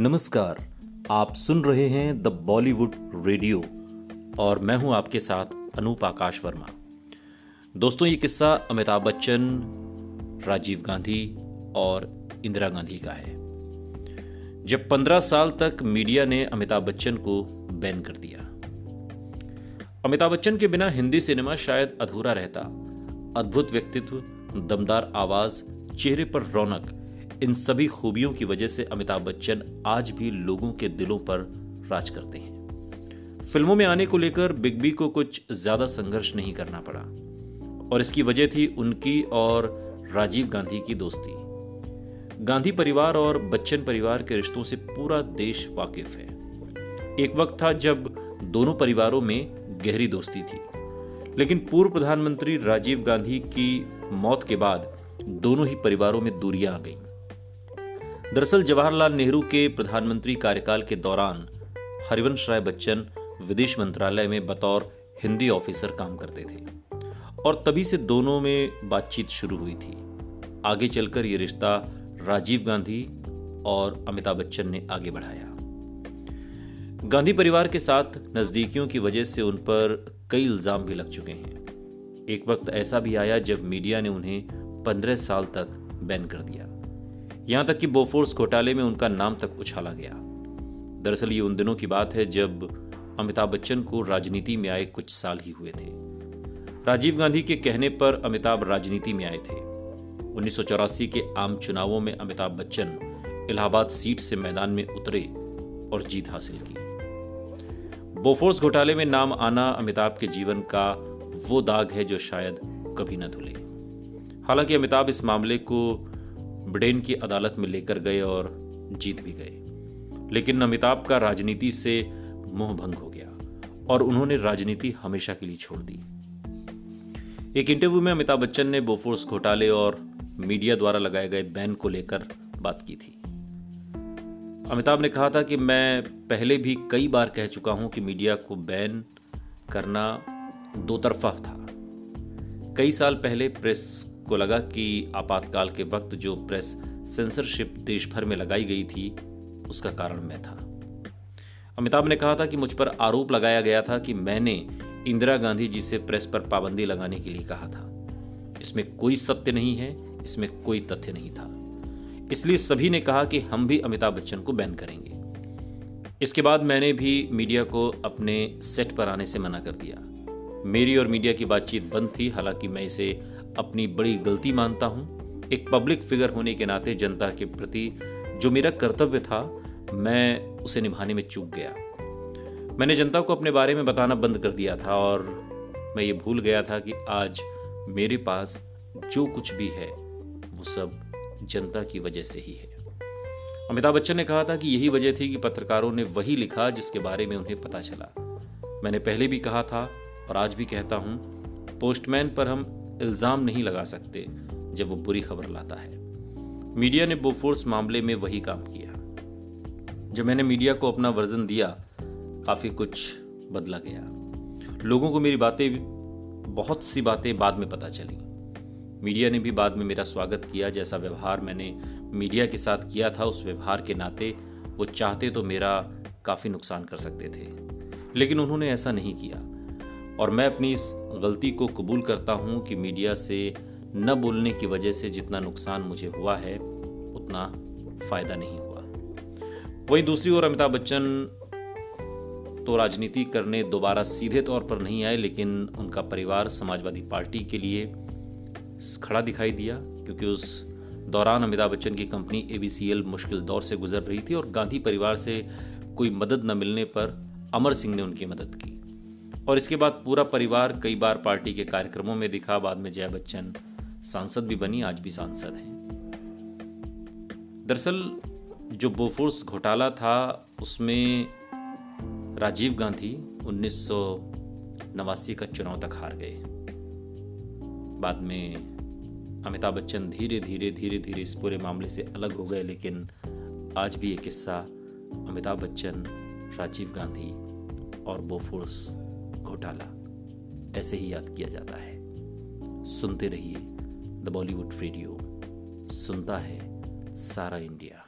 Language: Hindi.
नमस्कार, आप सुन रहे हैं द बॉलीवुड रेडियो और मैं हूँ आपके साथ अनूप आकाश वर्मा। दोस्तों, ये किस्सा अमिताभ बच्चन, राजीव गांधी और इंदिरा गांधी का है। जब 15 साल तक मीडिया ने अमिताभ बच्चन को बैन कर दिया। अमिताभ बच्चन के बिना हिंदी सिनेमा शायद अधूरा रहता। अद्भुत व्यक्तित्व, दमदार आवाज़, चेहरे पर रौनक इन सभी खूबियों की वजह से अमिताभ बच्चन आज भी लोगों के दिलों पर राज करते हैं। फ़िल्मों में आने को लेकर बिग बी को कुछ ज़्यादा संघर्ष नहीं करना पड़ा। और इसकी वजह थी उनकी और राजीव गांधी की दोस्ती। गांधी परिवार और बच्चन परिवार के रिश्तों से पूरा देश वाकिफ है। एक वक्त था जब दोनों परिवारों में गहरी दोस्ती थी। लेकिन पूर्व प्रधानमंत्री राजीव गांधी की मौत के बाद दोनों ही परिवारों में दूरियाँ आ गईं। दरअसल जवाहरलाल नेहरू के प्रधानमंत्री कार्यकाल के दौरान हरिवंश राय बच्चन विदेश मंत्रालय में बतौर हिंदी ऑफिसर काम करते थे और तभी से दोनों में बातचीत शुरू हुई थी। आगे चलकर यह रिश्ता राजीव गांधी और अमिताभ बच्चन ने आगे बढ़ाया। गांधी परिवार के साथ नजदीकियों की वजह से उन पर कई इल्ज़ाम भी लग चुके हैं। एक वक्त ऐसा भी आया जब मीडिया ने उन्हें पंद्रह साल तक बैन कर दिया। यहाँ तक कि बोफोर्स घोटाले में उनका नाम तक उछाला गया। दरअसल ये उन दिनों की बात है जब अमिताभ बच्चन को राजनीति में आए कुछ साल ही हुए थे। राजीव गांधी के कहने पर अमिताभ राजनीति में आए थे। उन्नीस सौ चौरासी के आम चुनावों में अमिताभ बच्चन इलाहाबाद सीट से मैदान में उतरे और जीत हासिल की। बोफोर्स घोटाले में नाम आना अमिताभ के जीवन का वो दाग है जो शायद कभी न धुले। हालाँकि अमिताभ इस मामले को ब्रिटेन की अदालत में लेकर गए और जीत भी गए। लेकिन अमिताभ का राजनीति से मोह भंग हो गया और उन्होंने राजनीति हमेशा के लिए छोड़ दी। एक इंटरव्यू में अमिताभ बच्चन ने बोफोर्स घोटाले और मीडिया द्वारा लगाए गए बैन को लेकर बात की थी। अमिताभ ने कहा था कि मैं पहले भी कई बार कह चुका हूँ कि मीडिया को बैन करना दो तरफा था। कई साल पहले प्रेस को लगा कि आपातकाल के वक्त जो प्रेस सेंसरशिप देश भर में लगाई गई थी, उसका कारण मैं था। अमिताभ ने कहा था कि मुझ पर आरोप लगाया गया था कि मैंने इंदिरा गांधी जी से प्रेस पर पाबंदी लगाने के लिए कहा था। इसमें कोई सत्य नहीं है, इसमें कोई तथ्य नहीं था। इसलिए सभी ने कहा कि हम भी अमिताभ बच्चन को बैन करेंगे। इसके बाद मैंने भी मीडिया को अपने सेट पर आने से मना कर दिया। मेरी और मीडिया की बातचीत बंद थी, हालाँकि मैं इसे अपनी बड़ी गलती मानता हूँ। एक पब्लिक फिगर होने के नाते जनता के प्रति जो मेरा कर्तव्य था, मैं उसे निभाने में चूक गया। मैंने जनता को अपने बारे में बताना बंद कर दिया था और मैं ये भूल गया था कि आज मेरे पास जो कुछ भी है, वो सब जनता की वजह से ही है। अमिताभ बच्चन ने कहा था कि यही वजह थी कि पत्रकारों ने वही लिखा जिसके बारे में उन्हें पता चला। मैंने पहले भी कहा था और आज भी कहता हूँ, पोस्टमैन पर हम इल्ज़ाम नहीं लगा सकते जब वो बुरी खबर लाता है। मीडिया ने बोफोर्स मामले में वही काम किया। जब मैंने मीडिया को अपना वर्जन दिया, काफ़ी कुछ बदला गया। लोगों को मेरी बातें बहुत सी बातें बाद में पता चली। मीडिया ने भी बाद में मेरा स्वागत किया, जैसा व्यवहार मैंने मीडिया के साथ किया था, उस व्यवहार के नाते वो चाहते तो मेरा काफ़ी नुकसान कर सकते थे। लेकिन उन्होंने ऐसा नहीं किया। और मैं अपनी इस गलती को कबूल करता हूँ कि मीडिया से न बोलने की वजह से जितना नुकसान मुझे हुआ है, उतना फ़ायदा नहीं हुआ। वहीं दूसरी ओर अमिताभ बच्चन तो राजनीति करने दोबारा सीधे तौर पर नहीं आए, लेकिन उनका परिवार समाजवादी पार्टी के लिए खड़ा दिखाई दिया, क्योंकि उस दौरान अमिताभ बच्चन की कंपनी एबीसीएल मुश्किल दौर से गुजर रही थी और गांधी परिवार से कोई मदद न मिलने पर अमर सिंह ने उनकी मदद की। और इसके बाद पूरा परिवार कई बार पार्टी के कार्यक्रमों में दिखा, बाद में जया बच्चन सांसद भी बनी, आज भी सांसद हैं। दरअसल, जो बोफोर्स घोटाला था, उसमें राजीव गांधी उन्नीस सौ नवासी का चुनाव तक हार गए। बाद में अमिताभ बच्चन धीरे धीरे धीरे धीरे इस पूरे मामले से अलग हो गए, लेकिन आज भी ये किस्सा अमिताभ बच्चन, राजीव गांधी और बोफोर्स घोटाला। ऐसे ही याद किया जाता है। सुनते रहिए द बॉलीवुड रेडियो। सुनता है सारा इंडिया।